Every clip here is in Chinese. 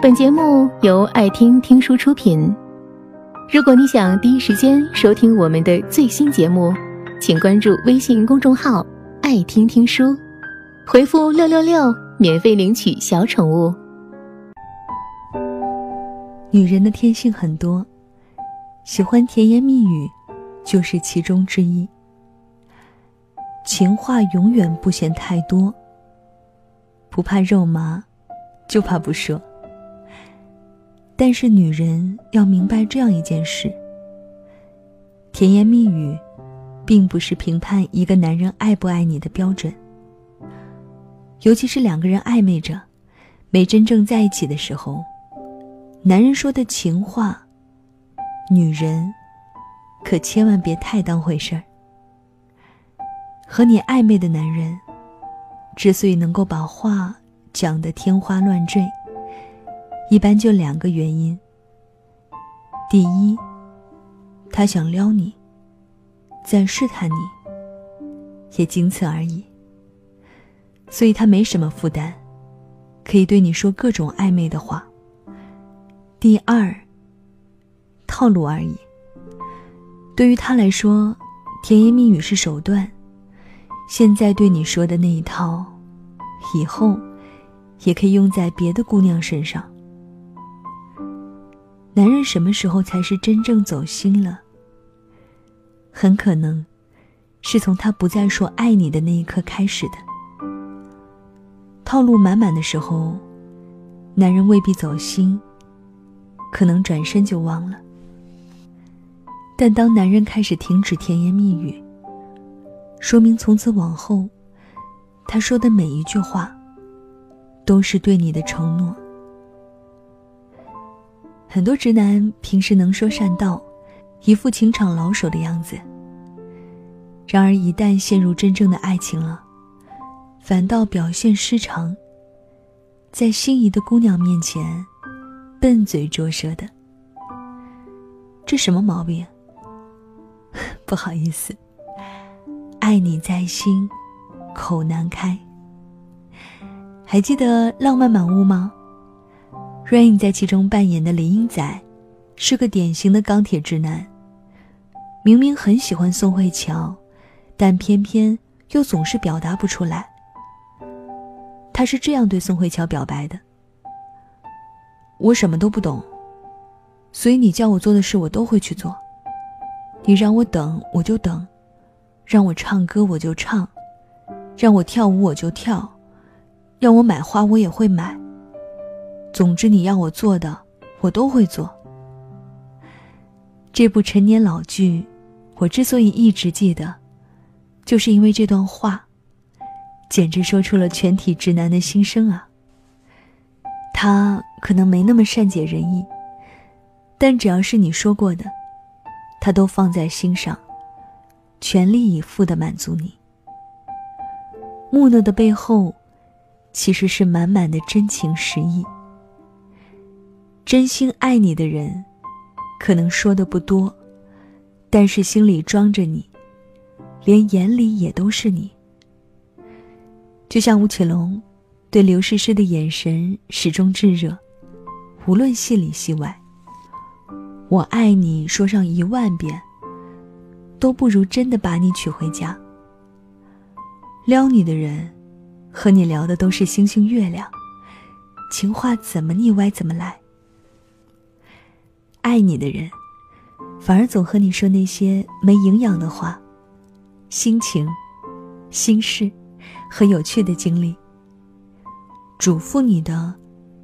本节目由爱听听书出品。如果你想第一时间收听我们的最新节目，请关注微信公众号“爱听听书”，回复“六六六”免费领取小宠物。女人的天性很多，喜欢甜言蜜语就是其中之一。情话永远不嫌太多，不怕肉麻，就怕不说。但是女人要明白这样一件事：甜言蜜语，并不是评判一个男人爱不爱你的标准。尤其是两个人暧昧着，没真正在一起的时候，男人说的情话，女人可千万别太当回事儿。和你暧昧的男人，之所以能够把话讲得天花乱坠。一般就两个原因。第一，他想撩你，在试探你，也仅此而已。所以他没什么负担，可以对你说各种暧昧的话。第二，套路而已。对于他来说，甜言蜜语是手段，现在对你说的那一套，以后也可以用在别的姑娘身上。男人什么时候才是真正走心了？很可能，是从他不再说爱你的那一刻开始的。套路满满的时候，男人未必走心，可能转身就忘了。但当男人开始停止甜言蜜语，说明从此往后，他说的每一句话，都是对你的承诺。很多直男平时能说善道，一副情场老手的样子。然而一旦陷入真正的爱情了，反倒表现失常，在心仪的姑娘面前，笨嘴拙舌的。这什么毛病？不好意思，爱你在心，口难开。还记得《浪漫满屋》吗？Rain 在其中扮演的林英仔，是个典型的钢铁直男。明明很喜欢宋慧乔，但偏偏又总是表达不出来。他是这样对宋慧乔表白的：“我什么都不懂，所以你叫我做的事我都会去做。你让我等我就等，让我唱歌我就唱，让我跳舞我就跳，让我买花我也会买。”总之，你要我做的，我都会做。这部陈年老剧，我之所以一直记得，就是因为这段话，简直说出了全体直男的心声啊。他可能没那么善解人意，但只要是你说过的，他都放在心上，全力以赴的满足你。木讷的背后，其实是满满的真情实意。真心爱你的人，可能说的不多，但是心里装着你，连眼里也都是你。就像吴奇隆，对刘诗诗的眼神始终炙热，无论戏里戏外。我爱你说上一万遍，都不如真的把你娶回家。撩你的人，和你聊的都是星星月亮，情话怎么腻歪怎么来。爱你的人，反而总和你说那些没营养的话，心情、心事和有趣的经历。嘱咐你的，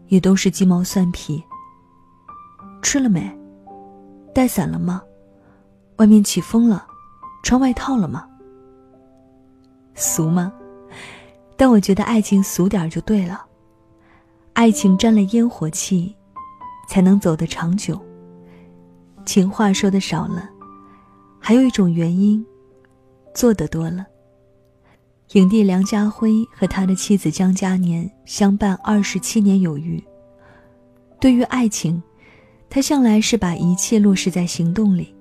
也都是鸡毛蒜皮。吃了没？带伞了吗？外面起风了，穿外套了吗？俗吗？但我觉得爱情俗点就对了。爱情沾了烟火气，才能走得长久。情话说的少了，还有一种原因，做的多了。影帝梁家辉和他的妻子江嘉年相伴二十七年有余。对于爱情，他向来是把一切落实在行动里。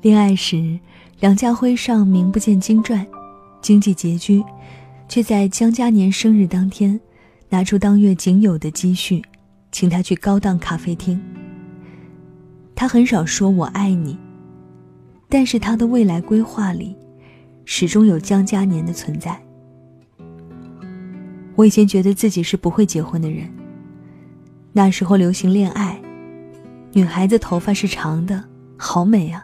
恋爱时，梁家辉上名不见经传，经济拮据，却在江嘉年生日当天，拿出当月仅有的积蓄，请他去高档咖啡厅。他很少说我爱你，但是他的未来规划里，始终有江嘉年的存在。我以前觉得自己是不会结婚的人。那时候流行恋爱，女孩子头发是长的，好美啊，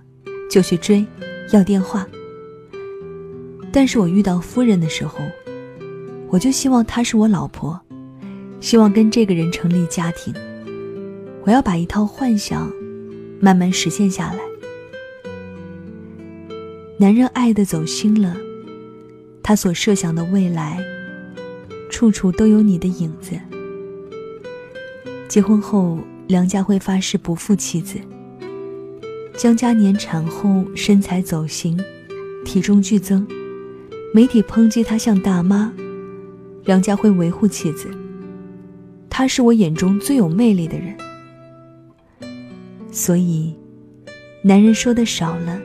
就去追，要电话。但是我遇到夫人的时候，我就希望她是我老婆，希望跟这个人成立家庭。我要把一套幻想慢慢实现下来。男人爱的走心了，他所设想的未来，处处都有你的影子。结婚后，梁家辉发誓不负妻子。江嘉年产后身材走形，体重剧增。媒体抨击他像大妈，梁家辉维护妻子。他是我眼中最有魅力的人，所以，男人说的少了，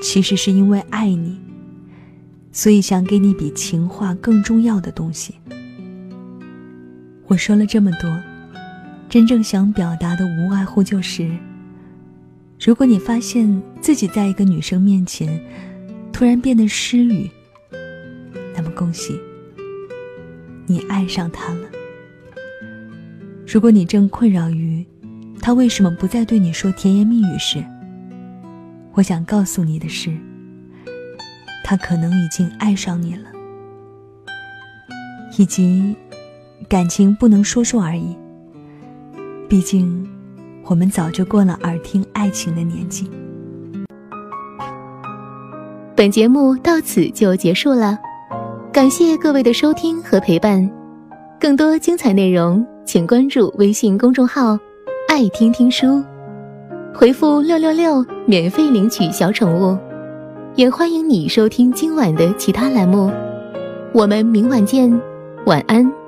其实是因为爱你，所以想给你比情话更重要的东西。我说了这么多，真正想表达的无外乎就是：如果你发现自己在一个女生面前，突然变得失语。那么恭喜，你爱上他了。如果你正困扰于他为什么不再对你说甜言蜜语时，我想告诉你的是，他可能已经爱上你了，以及感情不能说说而已。毕竟，我们早就过了耳听爱情的年纪。本节目到此就结束了。感谢各位的收听和陪伴，更多精彩内容请关注微信公众号“爱听听书”，回复“六六六”免费领取小宠物，也欢迎你收听今晚的其他栏目。我们明晚见，晚安。